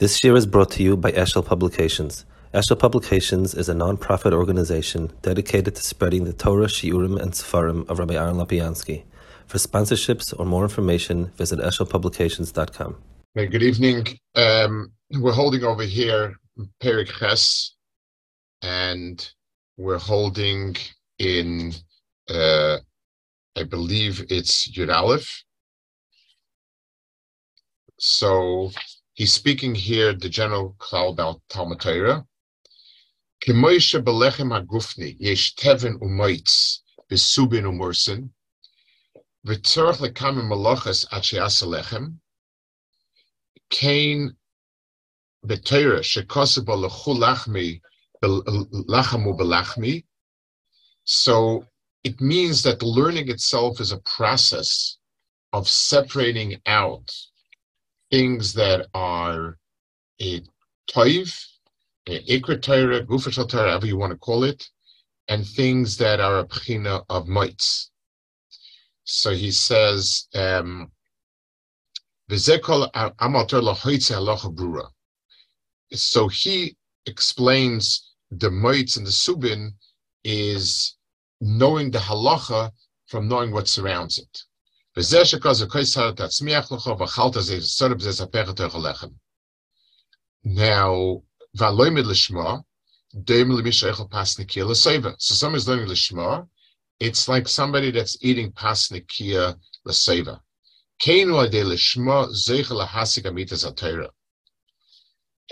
This year is brought to you by Eshel Publications. Eshel Publications is a non-profit organization dedicated to spreading the Torah, Shiurim, and Sefarim of Rabbi Aaron Lopiansky. For sponsorships or more information, visit eshelpublications.com. Good evening. Um, we're holding over here Perek Ches, and we're holding in, uh, I believe it's Yud Aleph. So He's speaking here the general cloud about Talmud Torah. Kemoisha belechem hagufni yesh teven umoitz besubin umursin v'tzorach lekam malachas acheas lechem kain b'Torah shekosebo lechul lachmi lachamu belachmi. So it means that learning itself is a process of separating out things that are a toiv, ikra Torah, gufashal Torah, however you want to call it, and things that are a pchina of mites. So he says, um, so he explains the mites and the subin is knowing the halacha from knowing what surrounds it. Now, So someone is learning Lishma, it's like somebody that's eating Pasnikia Atera.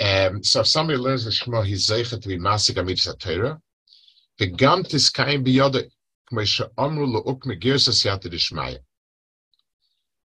Um, so if somebody learns Lishma, he's Zeichet to be Masik Amitas Atera. V'gam Tiskayim Biyode, K'mei She'amru Lo'uk Megirsa Siyata Dishmaya.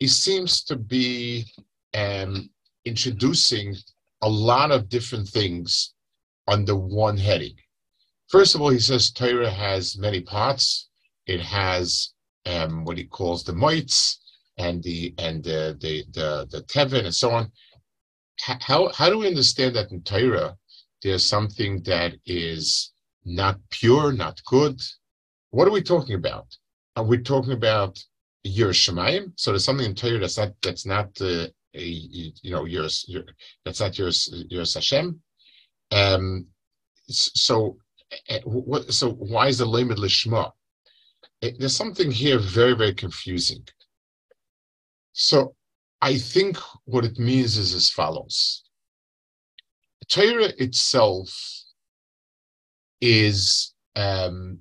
he seems to be um, introducing a lot of different things under one heading. First of all, he says Torah has many parts. It has um, what he calls the mites and the and the the the, the tevin and so on. How how do we understand that in Torah there's something that is not pure, not good? What are we talking about? Are we talking about your Shemaim. So there's something in Torah that's not that's not uh, a, you know yours your that's not yours your Hashem. Um, so eh, what? So why is the limit lishma? Eh, there's something here very very confusing. So I think what it means is as follows. Torah itself is, um,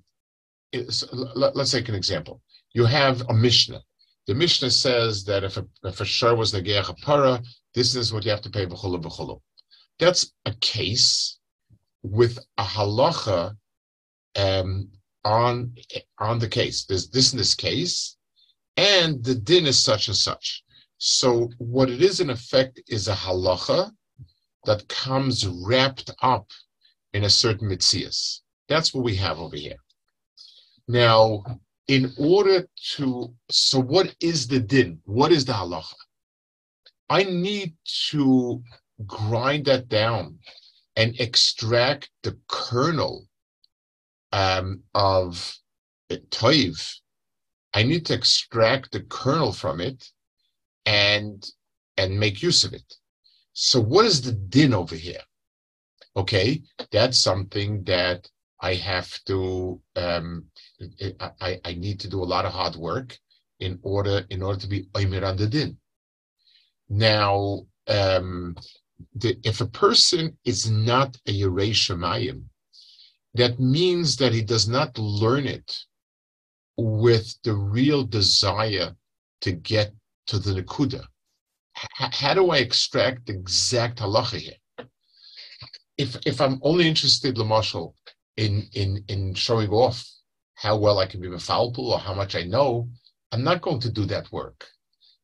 is let, us take an example you have a Mishnah. The Mishnah says that if a, if a shar was the Geach para, this is what you have to pay b'chulu b'chulu. That's a case with a halacha um, on on the case. There's this in this case, and the din is such and such. So what it is in effect is a halacha that comes wrapped up in a certain mitzias. That's what we have over here. Now, in order to, so what is the din? What is the halacha? I need to grind that down and extract the kernel um, of toiv. I need to extract the kernel from it and and make use of it. So what is the din over here? Okay, that's something that I have to um, I, I need to do a lot of hard work in order in order to be Omer on the din. Now, um, the, if a person is not a Yerei Shemayim, that means that he does not learn it with the real desire to get to the Nakuda. H- how do I extract the exact halacha here? If if I'm only interested, Lamashal, in in in showing off how well I can be mefalpul or how much I know, I'm not going to do that work.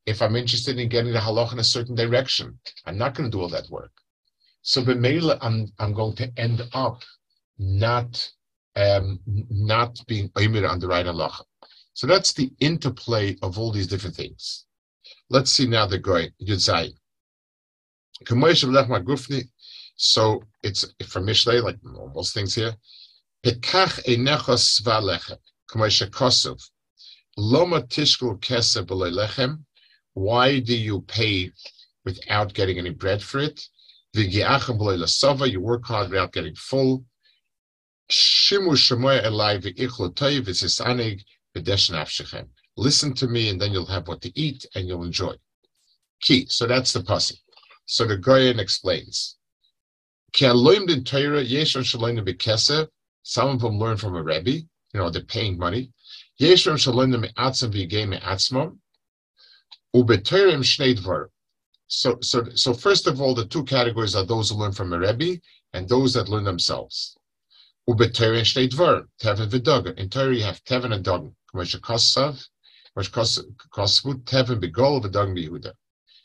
If I'm interested in getting the halach in a certain direction, I'm not going to do all that work. So Bemela, I'm I'm going to end up not um, not being oimir on the right halacha. So that's the interplay of all these different things. Let's see now the goy Yudzai. So it's from Mishlei, like most things here. Pekach. Loma tishkul lechem. Why do you pay without getting any bread for it? V'giachem. You work hard without getting full. Shimu elai v'ichlo v'sisanig. Listen to me, and then you'll have what to eat, and you'll enjoy. Key. So that's the pussy. So the Goyen explains. Some of them learn from a Rebbe, you know, they're paying money. So, so, so first of all, the two categories are those who learn from a Rebbe and those that learn themselves. In Torah, you have Tevin and Dogen.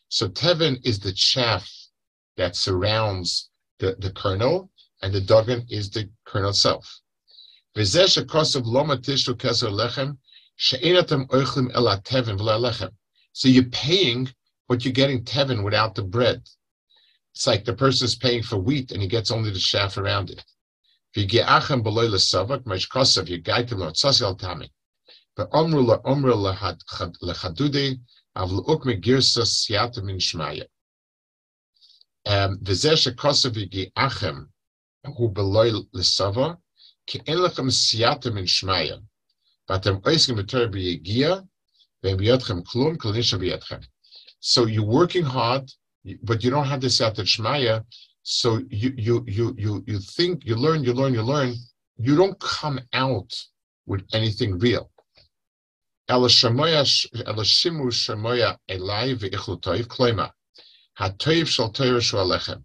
So Tevin is the chaff that surrounds the, the kernel, and the dogan is the kernel itself. So you're paying, but you're getting tevin without the bread. It's like the person is paying for wheat and he gets only the chaff around it. But hu beloy l'sava ki en lechem siata min shmaya. Vatem oiskim v'tor b'yegia v'em b'yotchem klum kolinisha b'yotchem. So you're working hard, but you don't have the siata shmaya. So you you you you you think you learn you learn you learn. You don't come out with anything real. Elashimu Shemoya Elai V'ichlu Toiv Kloima HaToiv Shal Torah Shu Alechem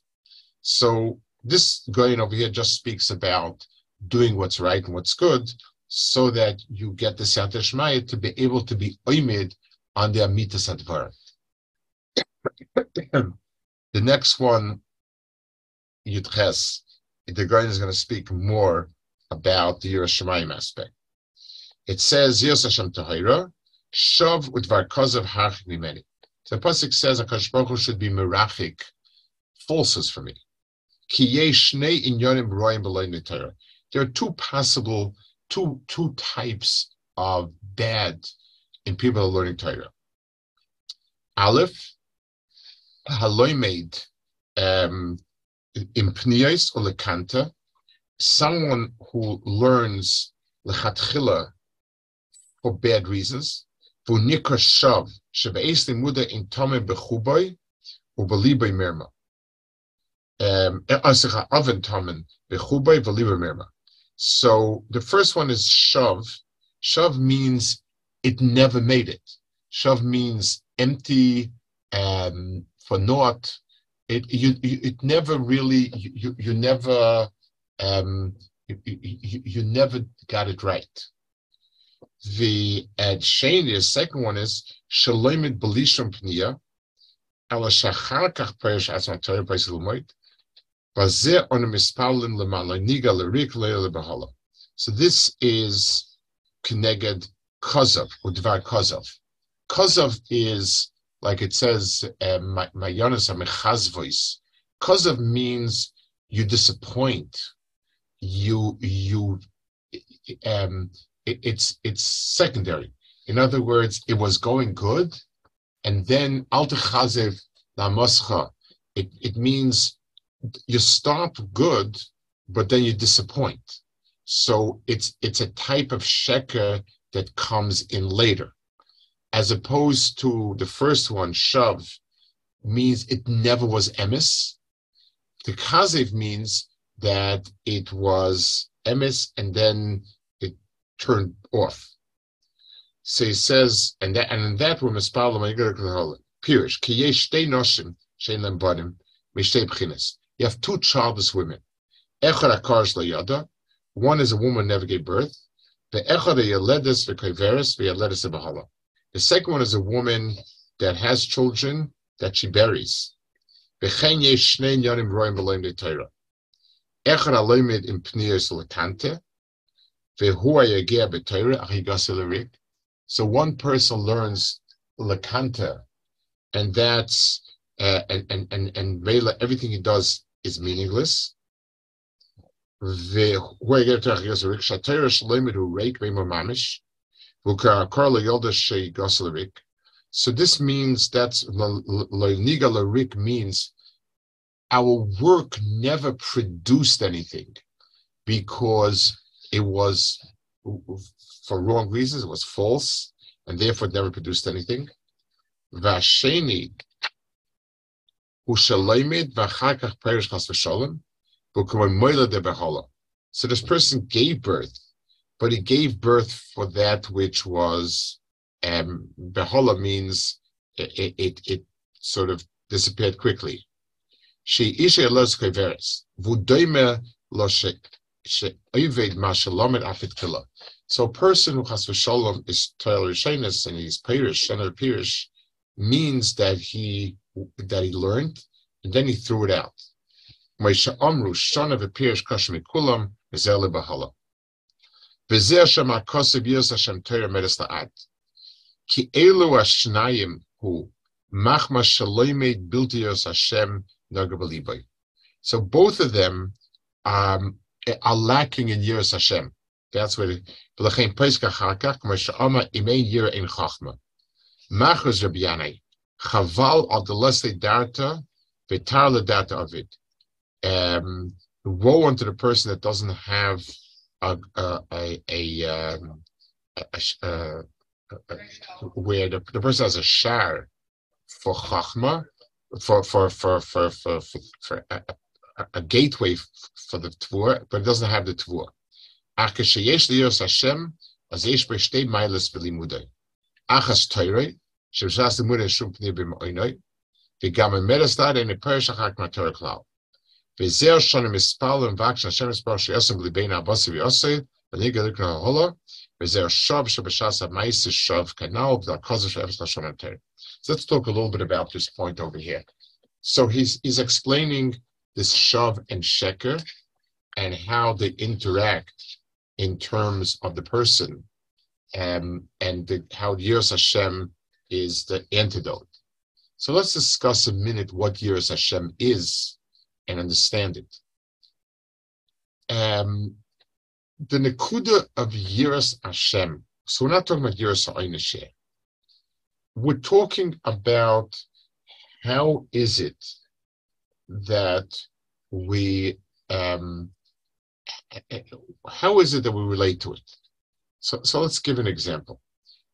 So this going over here just speaks about doing what's right and what's good so that you get the Siyat Shmaya to be able to be oimid on the Amitas Advar. the next one, Yudches, the guy is going to speak more about the Yerushalayim aspect. It says, Yos Hashem Tahira, Shav Udvar Kozav Harchik Mimeni. The Pasuk says, Akash Baruch should be Merachik, falses for me. There are two possible, two, two types of bad in people learning Torah. Aleph, Haloi made um, Impnios or Lekanta, someone who learns Lechatchila for bad reasons. V'nikra shav shebeis limuda in tome bechuboy ubeliboy mirma. Asicha oven tomen bechuboy v'liboy. So the first one is shav. Shav means it never made it. Shav means empty, um, for naught. It you, you, it never really you you never um, you, you, you never got it right. The at Shani, the second one is Shalomit Belishum Pnia, Ela Shachar Kach Perish Asma Torah So this is Kneged Kozov, Udvar Kozov. Kozov is, like it says, Mayonis Amechazvois. Kozov means you disappoint, you, you, um, it, it's it's secondary. In other words, it was going good, and then al chazev la It it means you start good, but then you disappoint. So it's it's a type of sheker that comes in later, as opposed to the first one, shav, means it never was emis. the kazev means that it was emis and then it turned off. So he says, and that and in that room is Pirish, Kiyesh Noshim, Shein Lem Badim, Mishtei B'chines. You have two childless women. Echad Layada, one is a woman never gave birth. The Echad V'Yaledes V'Bahala. The second one is a woman that has children that she buries. V'chein Yesh Shnei Roim Echad Aloimid Im Pniyos Lekante, V'hu Hayagea B'Torah Achigas Elerik, so one person learns lakanta, and that's uh, and and and and everything he does is meaningless. So this means larik means our work never produced anything because it was for wrong reasons. It was false, and therefore never produced anything. Vasheni, so this person gave birth, but he gave birth for that which was um, behola means it, it, it sort of disappeared quickly. She. So a person who has v'shalom is Rishonis and he's Pirish, Shener Pirish, means that he that he learned, and then he threw it out. So both of them um, are lacking in Yiras Hashem. That's what V'lechem Pesach Achakach Moshe Amru Imein Yira in Chachma. Rabbi Chaval al data, darta vetar ledata avid. Um, woe unto the person that doesn't have a a a, a, um, uh, a, a where the, the person has a share for chachma, for for for for for, for, for a, a, gateway for the tvor, but it doesn't have the tvor. Achas sheyesh liyos Hashem, as yesh b'shtei milas b'limudei. Achas Torah, תוירי, שבשעס לימודי שום פני במעוינוי, וגם המרסלד אין הפרש אחר כך מהתורה כלל. וזהו שונה מספר ומבקש השם מספר שיעשם בליבין הבוסי ויוסי, ואני גדול כלל הולו, וזהו שוב שבשעס המייס שוב כנאו, בדרכו של אפס לשון התורה. So let's talk a little bit about this point over here. So he's, he's explaining this shav and sheker and how they interact in terms of the person um, and the, how Yiras Hashem is the antidote. So let's discuss a minute what Yiras Hashem is and understand it. Um, the Nakuda of Yiras Hashem, so we're not talking about Yiras Ha'inasheh. We're talking about how is it that we um, how is it that we relate to it? So, so let's give an example.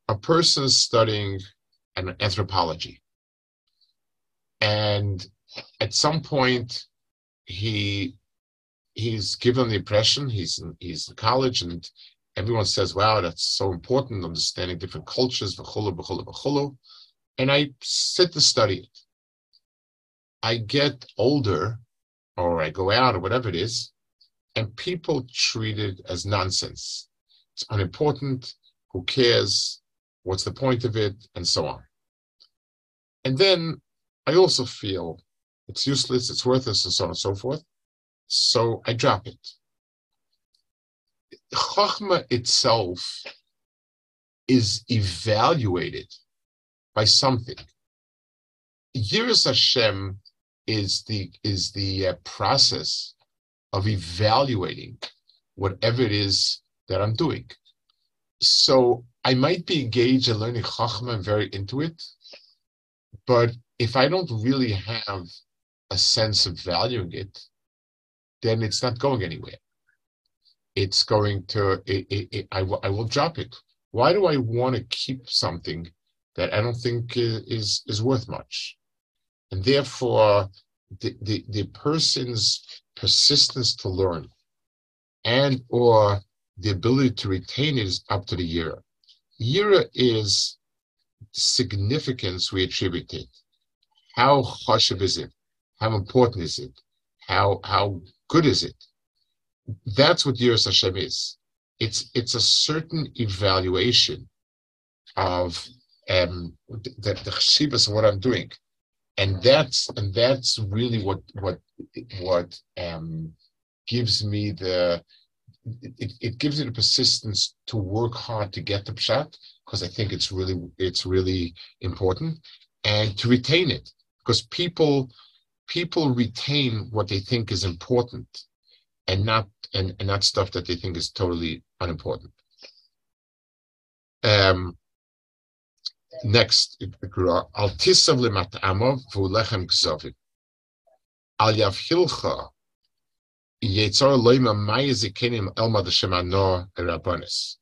A person studying an anthropology, and at some point, he he's given the impression he's in, he's in college, and everyone says, "Wow, that's so important, understanding different cultures." V'chulu, v'chulu, v'chulu. And I sit to study it. I get older, or I go out, or whatever it is, and people treat it as nonsense. It's unimportant. Who cares? What's the point of it? And so on. And then I also feel it's useless, it's worthless, and so on and so forth. So I drop it. Chachma itself is evaluated by something. Yiras Hashem is the is the uh, process of evaluating whatever it is that I'm doing. So I might be engaged in learning Chachma and very into it, but if I don't really have a sense of valuing it, then it's not going anywhere. It's going to, it, it, it, I, w- I will drop it. Why do I want to keep something that I don't think is, is worth much? And therefore, the, the, the person's persistence to learn and or the ability to retain is up to the Yira. Yira is significance we attribute it. How chashiv is it? How important is it? How how good is it? That's what Yiras Hashem is. It's it's a certain evaluation of um, the, the chshivas of what I'm doing, and that's and that's really what what what um, gives me the it, it gives me the persistence to work hard to get the pshat because I think it's really it's really important and to retain it because people people retain what they think is important and not and, and not stuff that they think is totally unimportant. Um, next, al tisav lemat'amov v'ulechem kzovim. Al yavhilcha yetzor loima mayizikenim elma d'shem anor erabonis.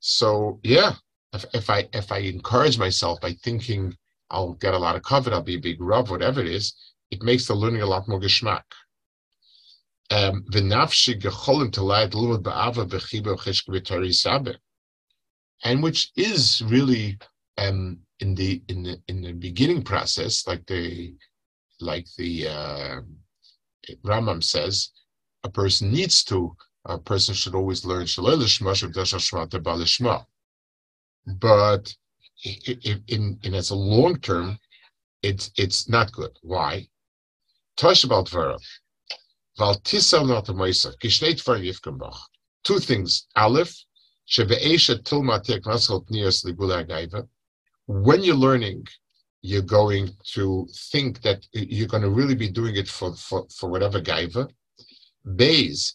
So yeah, if, if I if I encourage myself by thinking I'll get a lot of covet, I'll be a big rub, whatever it is, it makes the learning a lot more geschmack. Um, and which is really um, in the in the in the beginning process, like the like the uh, Rambam says, a person needs to. A person should always learn But in, in as a long term, it's it's not good. Why? Two things. Aleph. When you're learning, you're going to think that you're going to really be doing it for, for, for whatever gaiva. Beis,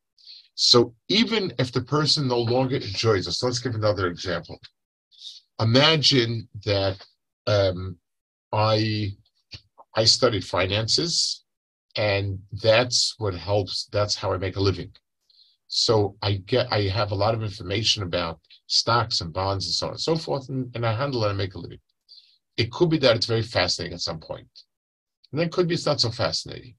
So even if the person no longer enjoys us, let's give another example. Imagine that um, I I studied finances, and that's what helps. That's how I make a living. So I get I have a lot of information about stocks and bonds and so on and so forth, and, and I handle it and make a living. It could be that it's very fascinating at some point, and then it could be it's not so fascinating.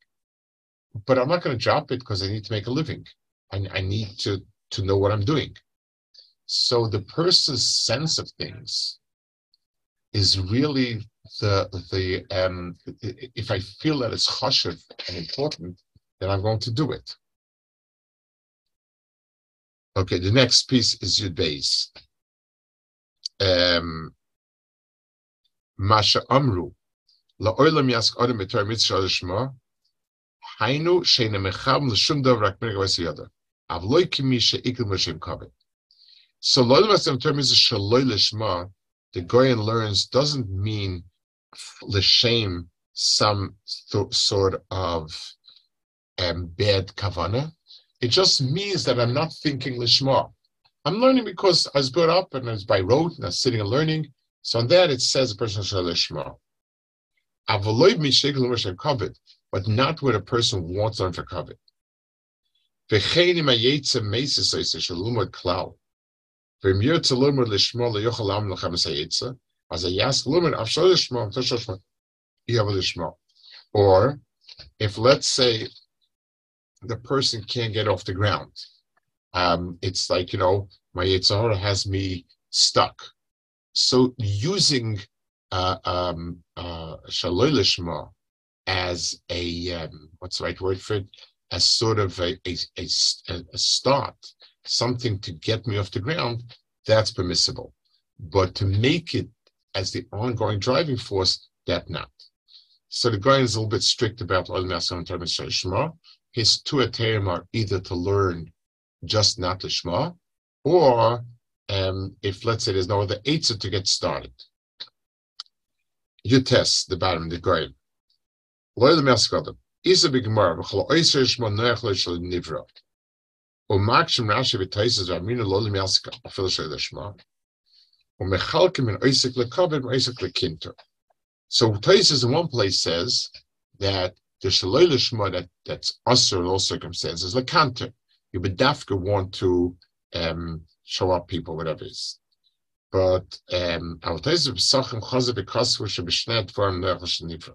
But I'm not going to drop it because I need to make a living. I, I need to to know what I'm doing. So the person's sense of things is really the the um, if I feel that it's chashiv and important, then I'm going to do it. Okay, the next piece is Yud Beis. Um, Masha Amru, la'olam yask adam etar mitzvah shma, hainu sheina mecham l'shum dov rak mirga v'siyada. Avloi kimi she'ikil m'shem kavet. So lo'olam yask adam etar shaloy l'shma, the Goyen learns doesn't mean l'shem some th- sort of um, bad kavana. It just means that I'm not thinking lishma. I'm learning because I was brought up and I was by rote and I was sitting and learning. So on that it says a person shall lishma. Avoid me covet, but not what a person wants to on for ma yetze mesis oise shalumot klal. V'mir tzalumot lishma leyochal am lechem sayetze. As a yas lumen afshalishma tashashma yavalishma. Or if let's say the person can't get off the ground, um, it's like you know my Yitzhara has me stuck. So using uh, um, uh, as a um, what's the right word for it? As sort of a, a, a, a start, something to get me off the ground, that's permissible. But to make it as the ongoing driving force, that not. So the guy is a little bit strict about Oil Master and Shema. His two aterim are either to learn just not the Shema, or um, if let's say there's no other Eitzah to get started. You test the bottom, the guy. Loyal the is a big mar nivra. O rashi shma. O mechalkim in le le kinter so Taises in one place says that the shalel shma that that's usher in all circumstances le kanter you would definitely want to um, show up people whatever it is. But um, our Taises b'sachim chazav b'kasvu shebishnet dvarim nechle shel nivra.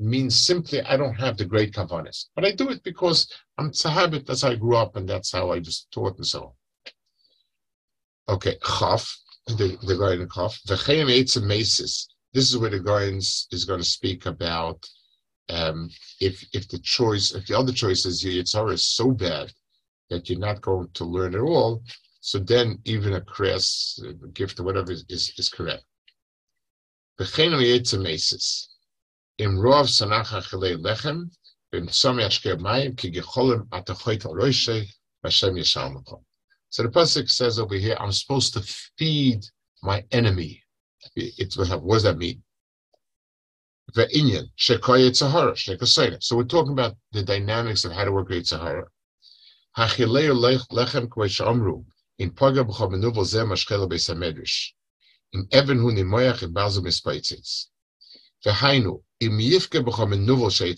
means simply I don't have the great kavanas, but I do it because I'm it's a habit. That's how I grew up, and that's how I just taught and so on. Okay, chaf the the Goyen chaf v'cheim eitzim mesis. This is where the Goyen is going to speak about um, if if the choice if the other choice is your yitzhara is so bad that you're not going to learn at all, so then even a crass gift or whatever is, is, is correct. In Rov Sanacha Chilei Lechem, in Mayim, Ki Gecholim Yishal So the Pasuk says over here, I'm supposed to feed my enemy. It, what does that mean? Ve'inyan, Shekoy Yitzhahara, Shekosayna. So we're talking about the dynamics of how to work with Yitzhahara. Hachilei Lechem in mashchela beis. Im even hu nimoyach et bazu mispaitzitz. V'hainu, im yifke shei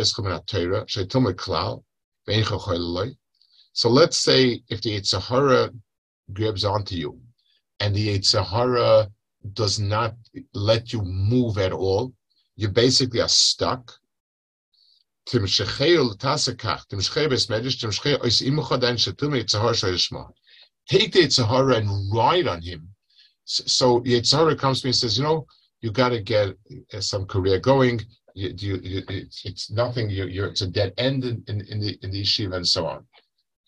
es chomen ha-teira, shei chochoyleloi. So let's say if the Yitzhahara grabs onto you, and the Yitzhahara does not let you move at all, you basically are stuck, Take the Yitzhahara and ride on him. So Yitzhahara comes to me and says, you know, you got to get uh, some career going. You, you, you, it's nothing. You're, it's a dead end in, in, in, the in the yeshiva and so on.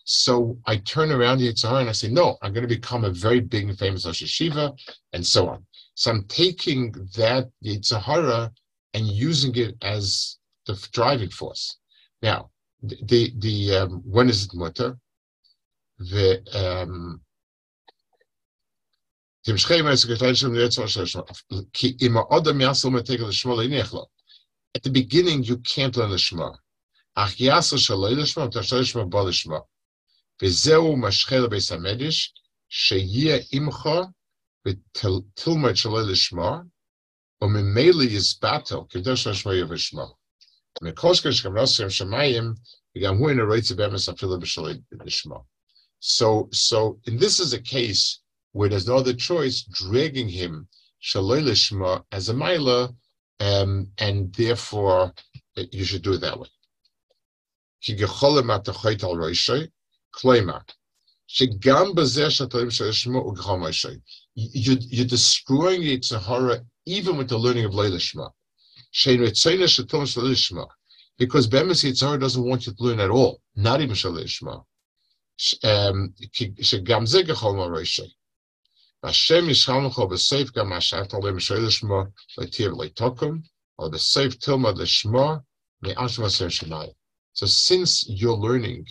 So I turn around the Yitzhahara and I say, no, I'm going to become a very big and famous Yeshiva and so on. So I'm taking that Yitzhahara and using it as the driving force. Now, the the um, when is it mutter? The um, at the beginning, you can't learn the Shema. אך יעשר שלא לשמה, ותשתו לשמה בו לשמה. וזהו משחל בביס המדיש, שיהיה עמך ותלמד שלא לשמה, וממילא יסבטל, קדוש לשמה יבשמה. So, so, and this is a case where there's no other choice, dragging him shalolishma as a mila, um, and therefore uh, you should do it that way. You, you're destroying the Yitzhahara even with the learning of Leilishma. Because Bemis Yitzhahara doesn't want you to learn at all, not even Shalishma. Um, זה ככל מורשי. והשם ישחל לך בסייף גם מה שאתה עולה משל לשמו, להתיר ולתוקם, או בסייף תלמד לשמו, מאשם השם שמיים. So since your learning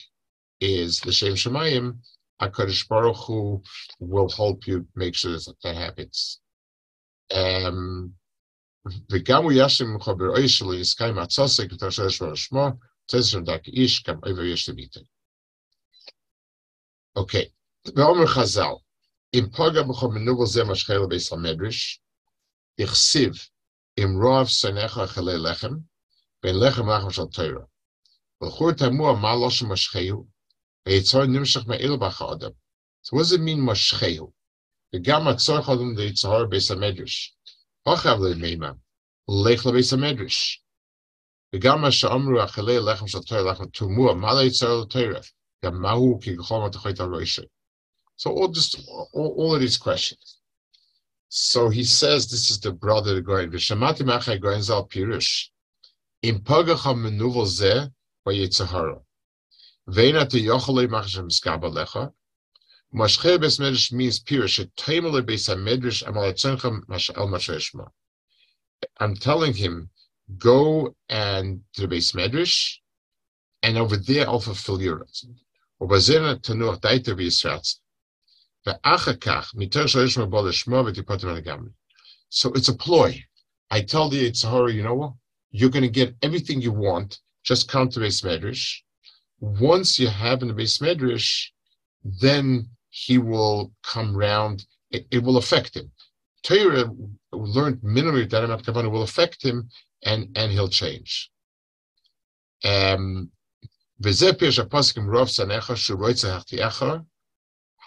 is the Shem Shemayim, HaKadosh Baruch Hu will help you make sure that that happens. Um, וגם הוא ישם מחבר אוי שלו יסקי מעצוסק ותרשו שמו שמו, תזר דק איש גם עבר יש לביטי. אוקיי, ואומר חז"ל, אם פוגע בכל מנובל זה משחל לביס המדרש, הכסיב אם רוב שנך אכלי לחם, בין לחם לחם של תירה. ולכו תמוה מה לא שמשחהו, ויצור נמשך מאילו בך האדם. So what does it mean משחהו? וגם הצורך עליהם ליצהר ביס המדרש. הוכב למימה, לך לביס המדרש. וגם מה שאמרו אכלי לחם של תורה, לחם תומוע, מה ליצהר לתורה? גם מהו מתחית על ראשי. So all just all, all of these questions. So he says this is the brother of Goyen. V'shamati Machay Goyen zal pirush. Im pagacha menuvel zeh vayitzahara. Veina te yochalei machashem skabalecha. Mashchei bes medrash means pirush. Et teimele medrash amal mashal Mashreshma. I'm telling him, go and to the base medrash, and over there I'll fulfill your rights. Ubazina tenuach daita v'yisratz. So it's a ploy. I tell the Yitzhara, you know what? You're going to get everything you want. Just come to base medrash. Once you have in the base medrash, then he will come round. It, it will affect him. Torah learned minimally that Kavanah will affect him, and and he'll change. Um,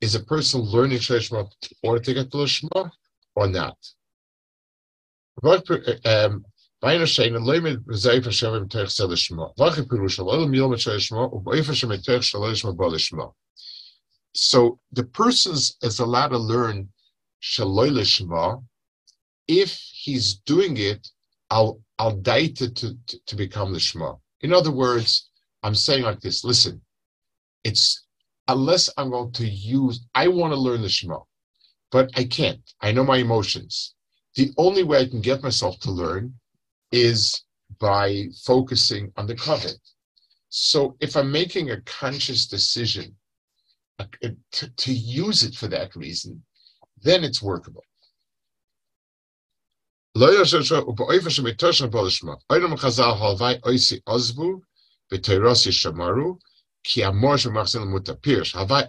is a person learning Shema or to get to Shema or not? So the person is allowed to learn shaloi shma if he's doing it I'll I'll date it to, to, to become the shma. In other words, I'm saying like this listen, it's unless I'm going to use, I want to learn the Shema, but I can't. I know my emotions. The only way I can get myself to learn is by focusing on the covenant. So if I'm making a conscious decision uh, to, to use it for that reason, then it's workable ki havai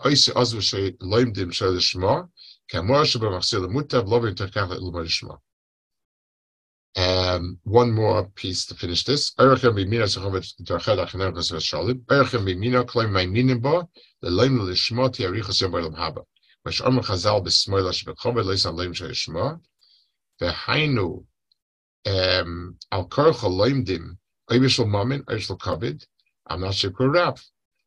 ki. Um, one more piece to finish this. Shalim. Kloim ti haba. Mash omer chazal loim I'm not sure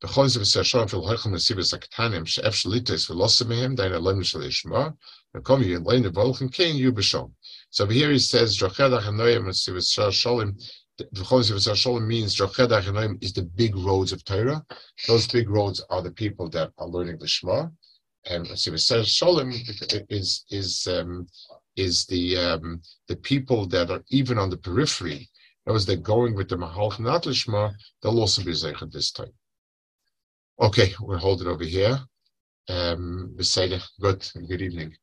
The Cholim Sashar Fil Hechel Nesibis Aktanim Shev Shalites Velosimim Dain Elohim Shalishma Mekom Yin Lein Volchin Kain Yubishom. So over here he says Jochedach Hanoyim Nesibis Sholim. The Cholim Sibis Sholim means Jochedach Hanoyim is the big roads of Torah. Those big roads are the people that are learning the Shema, and Nesibis Sholim is is um, is the um, the people that are even on the periphery. That was they're going with the Mahal Nat Lishma. They'll also be zeichad this time. Okay, we'll hold it over here. Um, Good. Good evening.